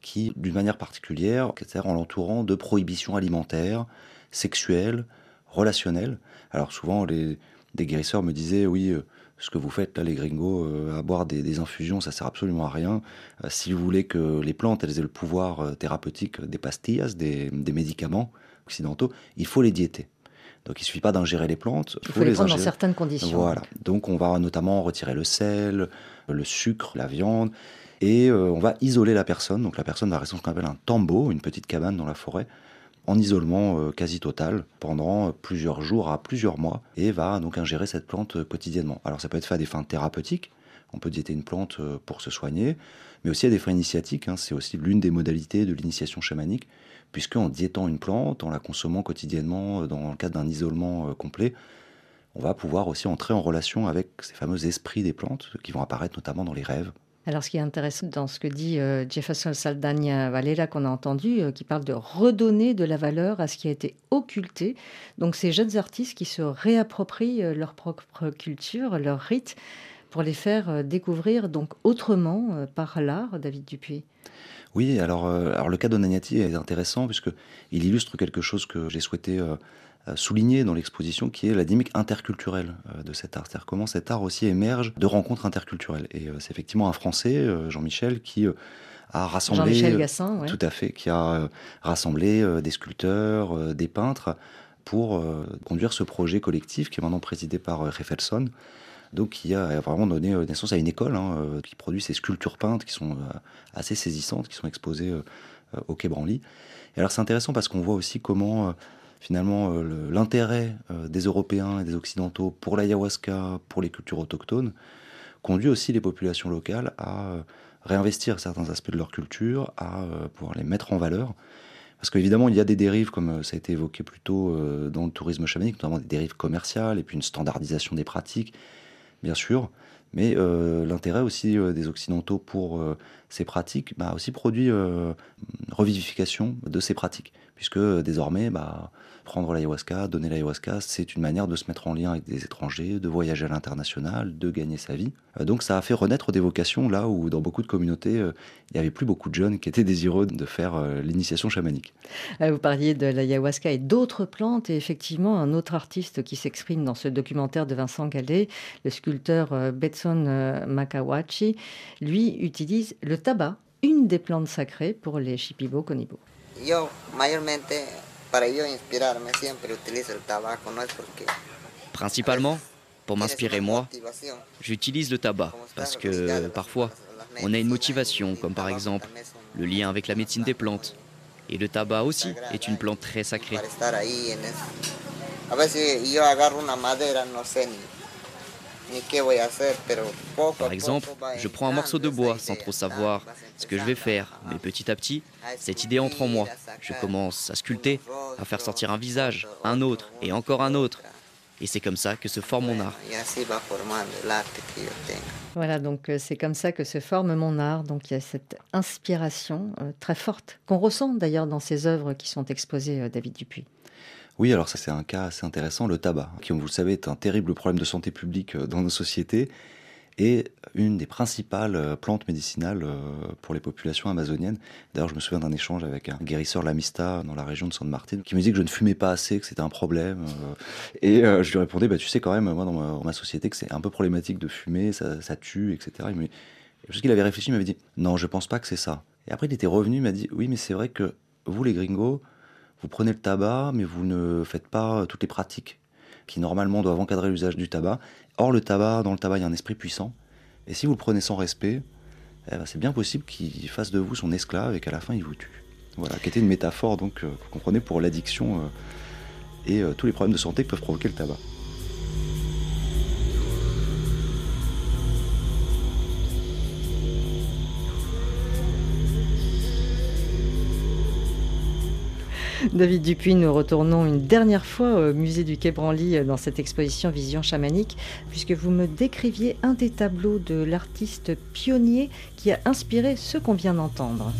qui, d'une manière particulière, c'est-à-dire en l'entourant de prohibitions alimentaires, sexuelles, relationnelles. Alors souvent, les, des guérisseurs me disaient, oui, euh, ce que vous faites là, les gringos, euh, à boire des, infusions, ça sert absolument à rien. Euh, si vous voulez que les plantes, elles aient le pouvoir thérapeutique des pastillas, des médicaments occidentaux, il faut les diéter. Donc il ne suffit pas d'ingérer les plantes. Il faut, les, prendre dans certaines conditions. Voilà. Donc on va notamment retirer le sel, le sucre, la viande, et euh, on va isoler la personne. Donc la personne va rester ce qu'on appelle un tambo, une petite cabane dans la forêt, en isolement quasi total pendant plusieurs jours à plusieurs mois et va donc ingérer cette plante quotidiennement. Alors ça peut être fait à des fins thérapeutiques, on peut diéter une plante pour se soigner, mais aussi à des fins initiatiques, hein. c'est aussi l'une des modalités de l'initiation chamanique, puisque en diétant une plante, en la consommant quotidiennement dans le cadre d'un isolement complet, on va pouvoir aussi entrer en relation avec ces fameux esprits des plantes qui vont apparaître notamment dans les rêves. Alors, ce qui est intéressant dans ce que dit euh, Jefferson Saldana Valera, qu'on a entendu, euh, qui parle de redonner de la valeur à ce qui a été occulté. Donc, ces jeunes artistes qui se réapproprient euh, leur propre culture, leur rite, pour les faire découvrir donc autrement par l'art, David Dupuis. Oui, alors, alors le cas d'Onagnati est intéressant puisque il illustre quelque chose que j'ai souhaité euh, souligné dans l'exposition, qui est la dynamique interculturelle euh, de cet art. C'est-à-dire comment cet art aussi émerge de rencontres interculturelles. Et euh, c'est effectivement un Français, Jean-Michel, qui a rassemblé... Jean-Michel Gassin, Tout à fait, qui a rassemblé des sculpteurs, des peintres, pour conduire ce projet collectif qui est maintenant présidé par Reffelson, donc qui a vraiment donné naissance à une école hein, qui produit ces sculptures peintes qui sont assez saisissantes, qui sont exposées au Quai. Et alors c'est intéressant parce qu'on voit aussi comment finalement euh, l'intérêt euh, des Européens et des Occidentaux pour l'ayahuasca, pour les cultures autochtones, conduit aussi les populations locales à euh, réinvestir certains aspects de leur culture, à pouvoir les mettre en valeur. Parce qu'évidemment, il y a des dérives, comme ça a été évoqué plus tôt dans le tourisme chamanique, notamment des dérives commerciales et puis une standardisation des pratiques, bien sûr. Mais l'intérêt aussi des Occidentaux pour ces pratiques bah, aussi produit une revivification de ces pratiques, puisque désormais, bah, prendre l'ayahuasca, donner l'ayahuasca, c'est une manière de se mettre en lien avec des étrangers, de voyager à l'international, de gagner sa vie. Euh, donc ça a fait renaître des vocations là où dans beaucoup de communautés, euh, il n'y avait plus beaucoup de jeunes qui étaient désireux de faire euh, l'initiation chamanique. Vous parliez de l'ayahuasca et d'autres plantes, et effectivement, un autre artiste qui s'exprime dans ce documentaire de Vincent Gallet, le sculpteur Betson Makawachi, lui utilise le tabac, une des plantes sacrées pour les Shipibo Konibo. Yo, mayormente Principalement, pour m'inspirer moi, j'utilise le tabac parce que parfois, on a une motivation, comme par exemple le lien avec la médecine des plantes. Et le tabac aussi est une plante très sacrée. Par exemple, je prends un morceau de bois sans trop savoir ce que je vais faire, mais petit à petit, cette idée entre en moi. Je commence à sculpter, à faire sortir un visage, un autre et encore un autre. Et c'est comme ça que se forme mon art. Voilà, donc euh, c'est comme ça que se forme mon art. Donc il y a cette inspiration euh, très forte qu'on ressent d'ailleurs dans ces œuvres qui sont exposées, euh, David Dupuis. Oui, alors ça c'est un cas assez intéressant, le tabac, qui comme vous le savez est un terrible problème de santé publique euh, dans nos sociétés et une des principales euh, plantes médicinales euh, pour les populations amazoniennes. D'ailleurs, je me souviens d'un échange avec un guérisseur Lamista dans la région de San Martin qui me disait que je ne fumais pas assez, que c'était un problème. Et je lui répondais, bah, tu sais quand même, moi dans ma, société, que c'est un peu problématique de fumer, ça, tue, etc. Mais parce qu'il avait réfléchi, il m'avait dit, non, je pense pas que c'est ça. Et après, il était revenu, il m'a dit, oui, mais c'est vrai que vous, les gringos, vous prenez le tabac, mais vous ne faites pas toutes les pratiques qui normalement doivent encadrer l'usage du tabac. Or, le tabac, dans le tabac, il y a un esprit puissant. Et si vous le prenez sans respect, eh ben, c'est bien possible qu'il fasse de vous son esclave et qu'à la fin, il vous tue. Voilà, qui était une métaphore, donc, euh, vous comprenez, pour l'addiction euh, et euh, tous les problèmes de santé que peuvent provoquer le tabac. David Dupuis, nous retournons une dernière fois au musée du Quai Branly euh, dans cette exposition Vision chamanique, puisque vous me décriviez un des tableaux de l'artiste pionnier qui a inspiré ce qu'on vient d'entendre.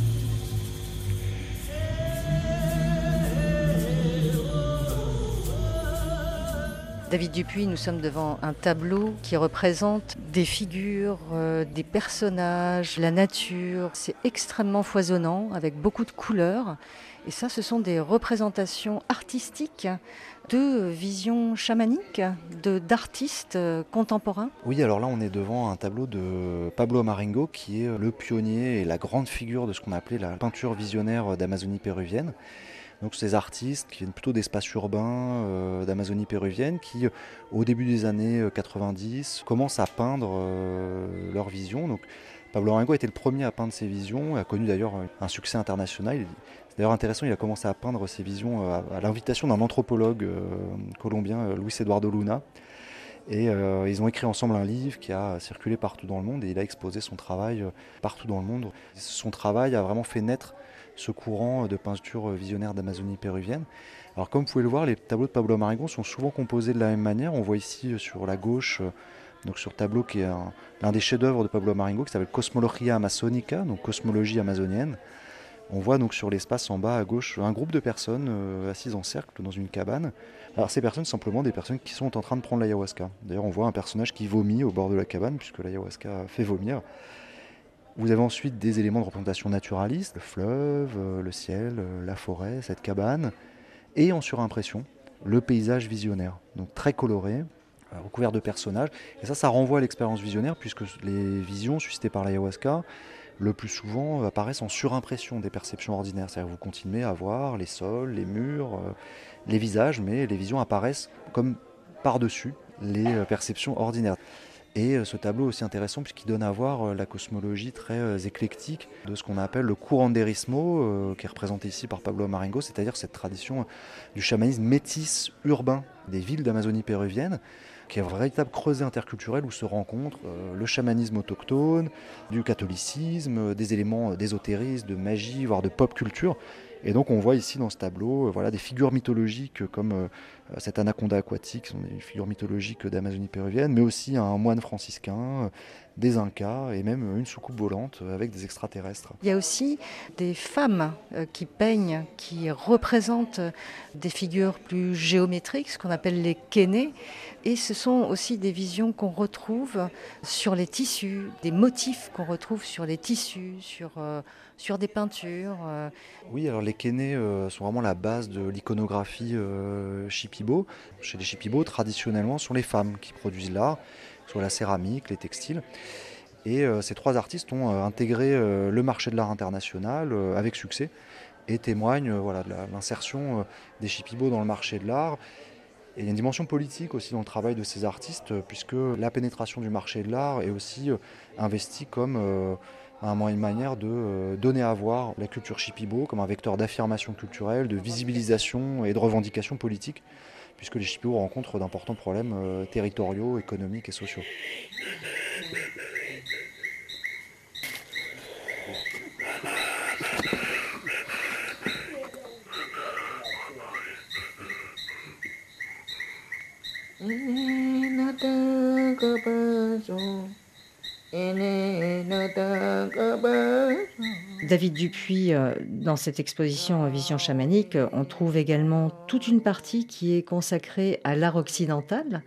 David Dupuis, nous sommes devant un tableau qui représente des figures, euh, des personnages, la nature. C'est extrêmement foisonnant, avec beaucoup de couleurs. Et ça, ce sont des représentations artistiques de visions chamaniques, d'artistes euh, contemporains Oui, alors là, on est devant un tableau de Pablo Marengo, qui est le pionnier et la grande figure de ce qu'on appelait la peinture visionnaire d'Amazonie péruvienne. Donc ces artistes qui viennent plutôt d'espaces urbains euh, d'Amazonie péruvienne, qui au début des années 90 commencent à peindre euh, leur vision. Donc Pablo Marengo était le premier à peindre ses visions, a connu d'ailleurs un succès international. D'ailleurs intéressant, il a commencé à peindre ses visions à, l'invitation d'un anthropologue colombien, Luis Eduardo Luna. Et ils ont écrit ensemble un livre qui a circulé partout dans le monde et il a exposé son travail partout dans le monde. Son travail a vraiment fait naître ce courant de peinture visionnaire d'Amazonie péruvienne. Alors comme vous pouvez le voir, les tableaux de Pablo Marigon sont souvent composés de la même manière. On voit ici euh, sur la gauche, euh, donc sur le tableau qui est l'un des chefs-d'œuvre de Pablo Marengo, qui s'appelle Cosmologia Amazonica, donc cosmologie amazonienne. On voit donc sur l'espace en bas à gauche un groupe de personnes euh, assises en cercle dans une cabane. Alors ces personnes, simplement des personnes qui sont en train de prendre l'ayahuasca. D'ailleurs, on voit un personnage qui vomit au bord de la cabane, puisque l'ayahuasca fait vomir. Vous avez ensuite des éléments de représentation naturaliste, le fleuve, euh, le ciel, euh, la forêt, cette cabane, et en surimpression, le paysage visionnaire, donc très coloré, recouvert de personnages. Et ça, ça renvoie à l'expérience visionnaire, puisque les visions suscitées par l'ayahuasca, le plus souvent, apparaissent en surimpression des perceptions ordinaires. C'est-à-dire vous continuez à voir les sols, les murs, les visages, mais les visions apparaissent comme par-dessus les perceptions ordinaires. Et euh, ce tableau est aussi intéressant puisqu'il donne à voir euh, la cosmologie très euh, éclectique de ce qu'on appelle le curanderismo, qui est représenté ici par Pablo Marengo, c'est-à-dire cette tradition du chamanisme métis urbain des villes d'Amazonie péruvienne, qui est un véritable creuset interculturel où se rencontrent le chamanisme autochtone, du catholicisme, des éléments d'ésotérisme, de magie, voire de pop culture. Et donc on voit ici dans ce tableau voilà, des figures mythologiques comme euh, cet anaconda aquatique, sont des figures mythologiques d'Amazonie péruvienne, mais aussi un moine franciscain, euh, des Incas et même une soucoupe volante avec des extraterrestres. Il y a aussi des femmes euh, qui peignent, qui représentent des figures plus géométriques, ce qu'on appelle les kénés. Et ce sont aussi des visions qu'on retrouve sur les tissus, des motifs qu'on retrouve sur les tissus, sur, sur des peintures. Oui, alors les kénés sont vraiment la base de l'iconographie euh, chez les Shipibo, traditionnellement, sont les femmes qui produisent l'art, soit la céramique, les textiles. Et euh, ces trois artistes ont euh, intégré euh, le marché de l'art international avec succès et témoignent voilà, de l'insertion des Shipibo dans le marché de l'art. Et il y a une dimension politique aussi dans le travail de ces artistes, puisque la pénétration du marché de l'art est aussi investie comme une manière de donner à voir la culture Shipibo comme un vecteur d'affirmation culturelle, de visibilisation et de revendication politique puisque les Chippewa rencontrent d'importants problèmes euh, territoriaux, économiques et sociaux. ene na ta ka ba David Dupuis, euh, dans cette exposition Vision chamanique, on trouve également toute une partie qui est consacrée à l'art occidental,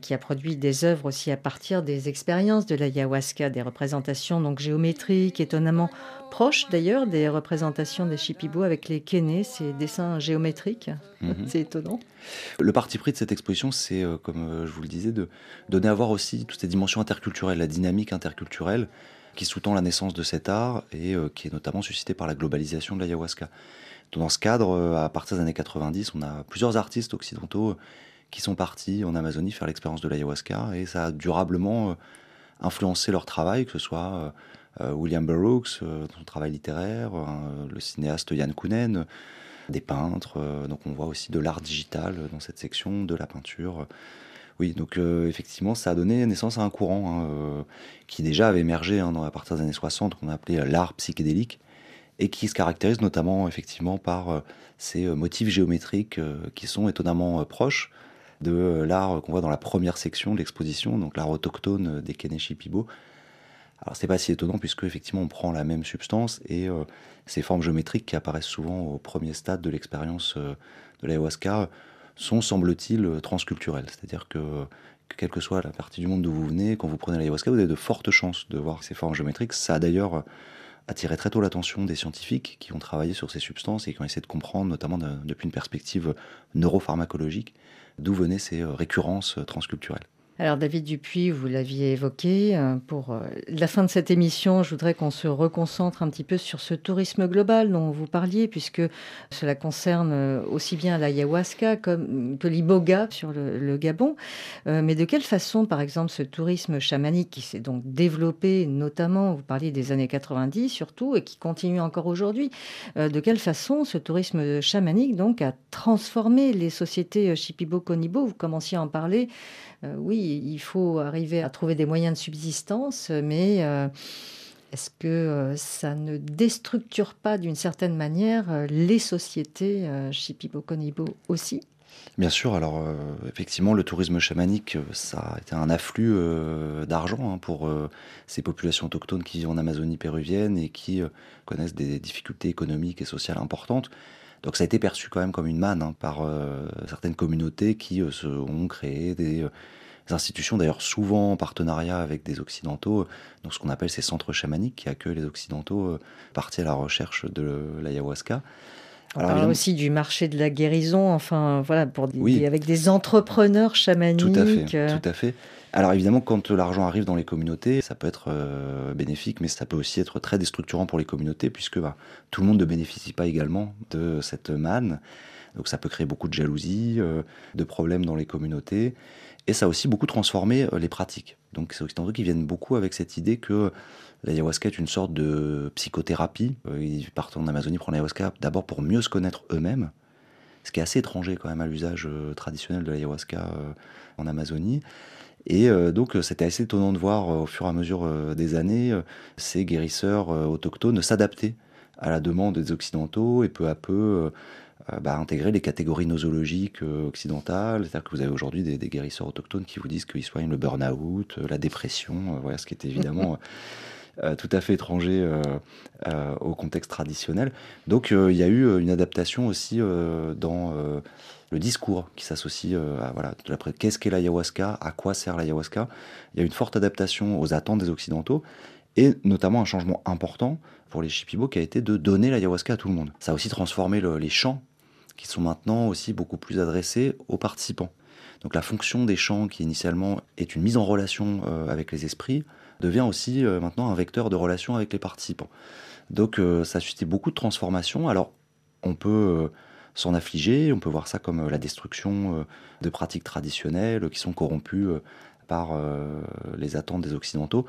qui a produit des œuvres aussi à partir des expériences de l'ayahuasca, des représentations donc géométriques, étonnamment proches d'ailleurs des représentations des Shipibo avec les kénés, ces dessins géométriques. Mhm. c'est étonnant. Le parti pris de cette exposition, c'est, euh, comme euh, je vous le disais, de donner à voir aussi toutes ces dimensions interculturelles, la dynamique interculturelle qui sous-tend la naissance de cet art et euh, qui est notamment suscitée par la globalisation de l'ayahuasca. Dans ce cadre, à partir des années 90, on a plusieurs artistes occidentaux qui sont partis en Amazonie faire l'expérience de l'ayahuasca et ça a durablement influencé leur travail, que ce soit William Burroughs, son travail littéraire, le cinéaste Yann Kounen, des peintres. Euh, donc on voit aussi de l'art digital dans cette section, de la peinture. Oui, donc euh, effectivement, ça a donné naissance à un courant hein, euh, qui déjà avait émergé hein, dans, à partir des années 60, qu'on a appelé l'art psychédélique, et qui se caractérise notamment effectivement par ces motifs géométriques qui sont étonnamment proches de l'art qu'on voit dans la première section de l'exposition, donc l'art autochtone des Keneshi Pibo, alors c'est pas si étonnant puisque effectivement on prend la même substance et euh, ces formes géométriques qui apparaissent souvent au premier stade de l'expérience euh, de l'ayahuasca sont semble-t-il euh, transculturelles. C'est-à-dire que, quelle que soit la partie du monde d'où vous venez, quand vous prenez l'ayahuasca, vous avez de fortes chances de voir ces formes géométriques. Ça a d'ailleurs attiré très tôt l'attention des scientifiques qui ont travaillé sur ces substances et qui ont essayé de comprendre, notamment depuis une perspective neuropharmacologique, d'où venaient ces récurrences transculturelles. Alors David Dupuis, vous l'aviez évoqué, euh, pour euh, la fin de cette émission, je voudrais qu'on se reconcentre un petit peu sur ce tourisme global dont vous parliez, puisque cela concerne euh, aussi bien l'ayahuasca comme, que l'iboga sur le, Gabon. mais de quelle façon, par exemple, ce tourisme chamanique qui s'est donc développé, notamment, vous parliez des années 90 surtout, et qui continue encore aujourd'hui, de quelle façon ce tourisme chamanique donc a transformé les sociétés Shipibo-Konibo? Vous commenciez à en parler oui, il faut arriver à trouver des moyens de subsistance, mais euh, est-ce que euh, ça ne déstructure pas d'une certaine manière les sociétés Shipibo-Konibo aussi? Bien sûr, alors effectivement, le tourisme chamanique, ça a été un afflux d'argent hein, pour ces populations autochtones qui vivent en Amazonie péruvienne et qui connaissent des difficultés économiques et sociales importantes. Donc ça a été perçu quand même comme une manne hein, par euh, certaines communautés qui euh, se ont créé des, euh, institutions, d'ailleurs souvent en partenariat avec des occidentaux, donc ce qu'on appelle ces centres chamaniques qui accueillent les occidentaux partis à la recherche de l'ayahuasca. On parle aussi du marché de la guérison, enfin voilà, pour avec des entrepreneurs chamaniques. Tout à fait. Tout à fait. Alors évidemment, quand l'argent arrive dans les communautés, ça peut être euh, bénéfique, mais ça peut aussi être très déstructurant pour les communautés, puisque bah, tout le monde ne bénéficie pas également de cette manne. Donc ça peut créer beaucoup de jalousie, euh, de problèmes dans les communautés, et ça a aussi beaucoup transformé euh, les pratiques. Donc c'est occidentaux qui viennent beaucoup avec cette idée que l'ayahuasca est une sorte de psychothérapie. Ils partent en Amazonie prendre l'ayahuasca d'abord pour mieux se connaître eux-mêmes, ce qui est assez étranger quand même à l'usage traditionnel de l'ayahuasca en Amazonie. Et euh, donc, euh, c'était assez étonnant de voir euh, au fur et à mesure des années ces guérisseurs autochtones s'adapter à la demande des Occidentaux et peu à peu bah, intégrer les catégories nosologiques occidentales. C'est-à-dire que vous avez aujourd'hui des, guérisseurs autochtones qui vous disent qu'ils soignent le burn-out, la dépression, voilà, ce qui est évidemment tout à fait étranger au contexte traditionnel. Donc il y a eu une adaptation aussi dans le discours qui s'associe euh, à voilà, qu'est-ce qu'est l'ayahuasca, à quoi sert l'ayahuasca. Il y a une forte adaptation aux attentes des Occidentaux et notamment un changement important pour les Shipibo qui a été de donner l'ayahuasca à tout le monde. Ça a aussi transformé les chants qui sont maintenant aussi beaucoup plus adressés aux participants. Donc la fonction des chants qui initialement est une mise en relation euh, avec les esprits devient aussi euh, maintenant un vecteur de relation avec les participants. Donc ça a suscité beaucoup de transformations. Alors on peut s'en affliger. On peut voir ça comme euh, la destruction euh, de pratiques traditionnelles qui sont corrompues euh, par les attentes des Occidentaux.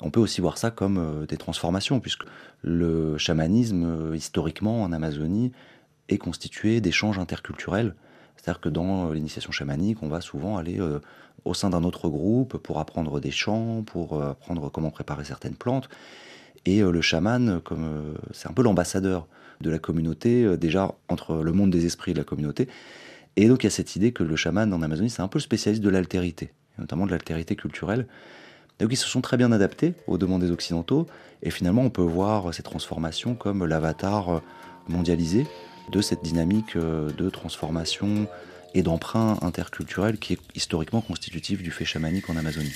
On peut aussi voir ça comme des transformations, puisque le chamanisme, historiquement, en Amazonie, est constitué d'échanges interculturels. C'est-à-dire que dans l'initiation chamanique, on va souvent aller au sein d'un autre groupe pour apprendre des chants, pour apprendre comment préparer certaines plantes. Et le chaman, comme c'est un peu l'ambassadeur de la communauté, euh, déjà entre le monde des esprits et la communauté. Et donc il y a cette idée que le chaman en Amazonie, c'est un peu le spécialiste de l'altérité, notamment de l'altérité culturelle. Donc ils se sont très bien adaptés aux demandes des Occidentaux, et finalement on peut voir ces transformations comme l'avatar euh, mondialisé de cette dynamique euh, de transformation et d'emprunt interculturel qui est historiquement constitutif du fait chamanique en Amazonie.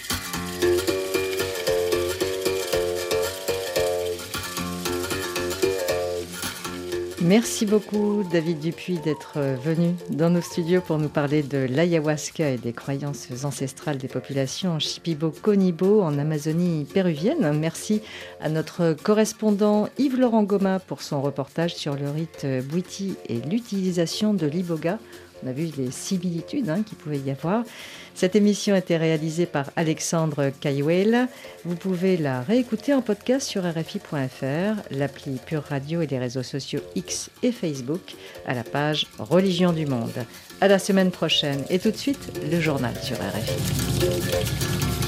Merci beaucoup David Dupuis d'être euh, venu dans nos studios pour nous parler de l'ayahuasca et des croyances ancestrales des populations Shipibo-Konibo en Amazonie péruvienne. Merci à notre correspondant Yves-Laurent Goma pour son reportage sur le rite Bouiti et l'utilisation de l'iboga. On a vu les similitudes hein, qu'il pouvait y avoir. Cette émission a été réalisée par Alexandre Cayuel. Vous pouvez la réécouter en podcast sur RFI.fr, l'appli Pure Radio et les réseaux sociaux X et Facebook à la page Religion du Monde. À la semaine prochaine et tout de suite, le journal sur RFI.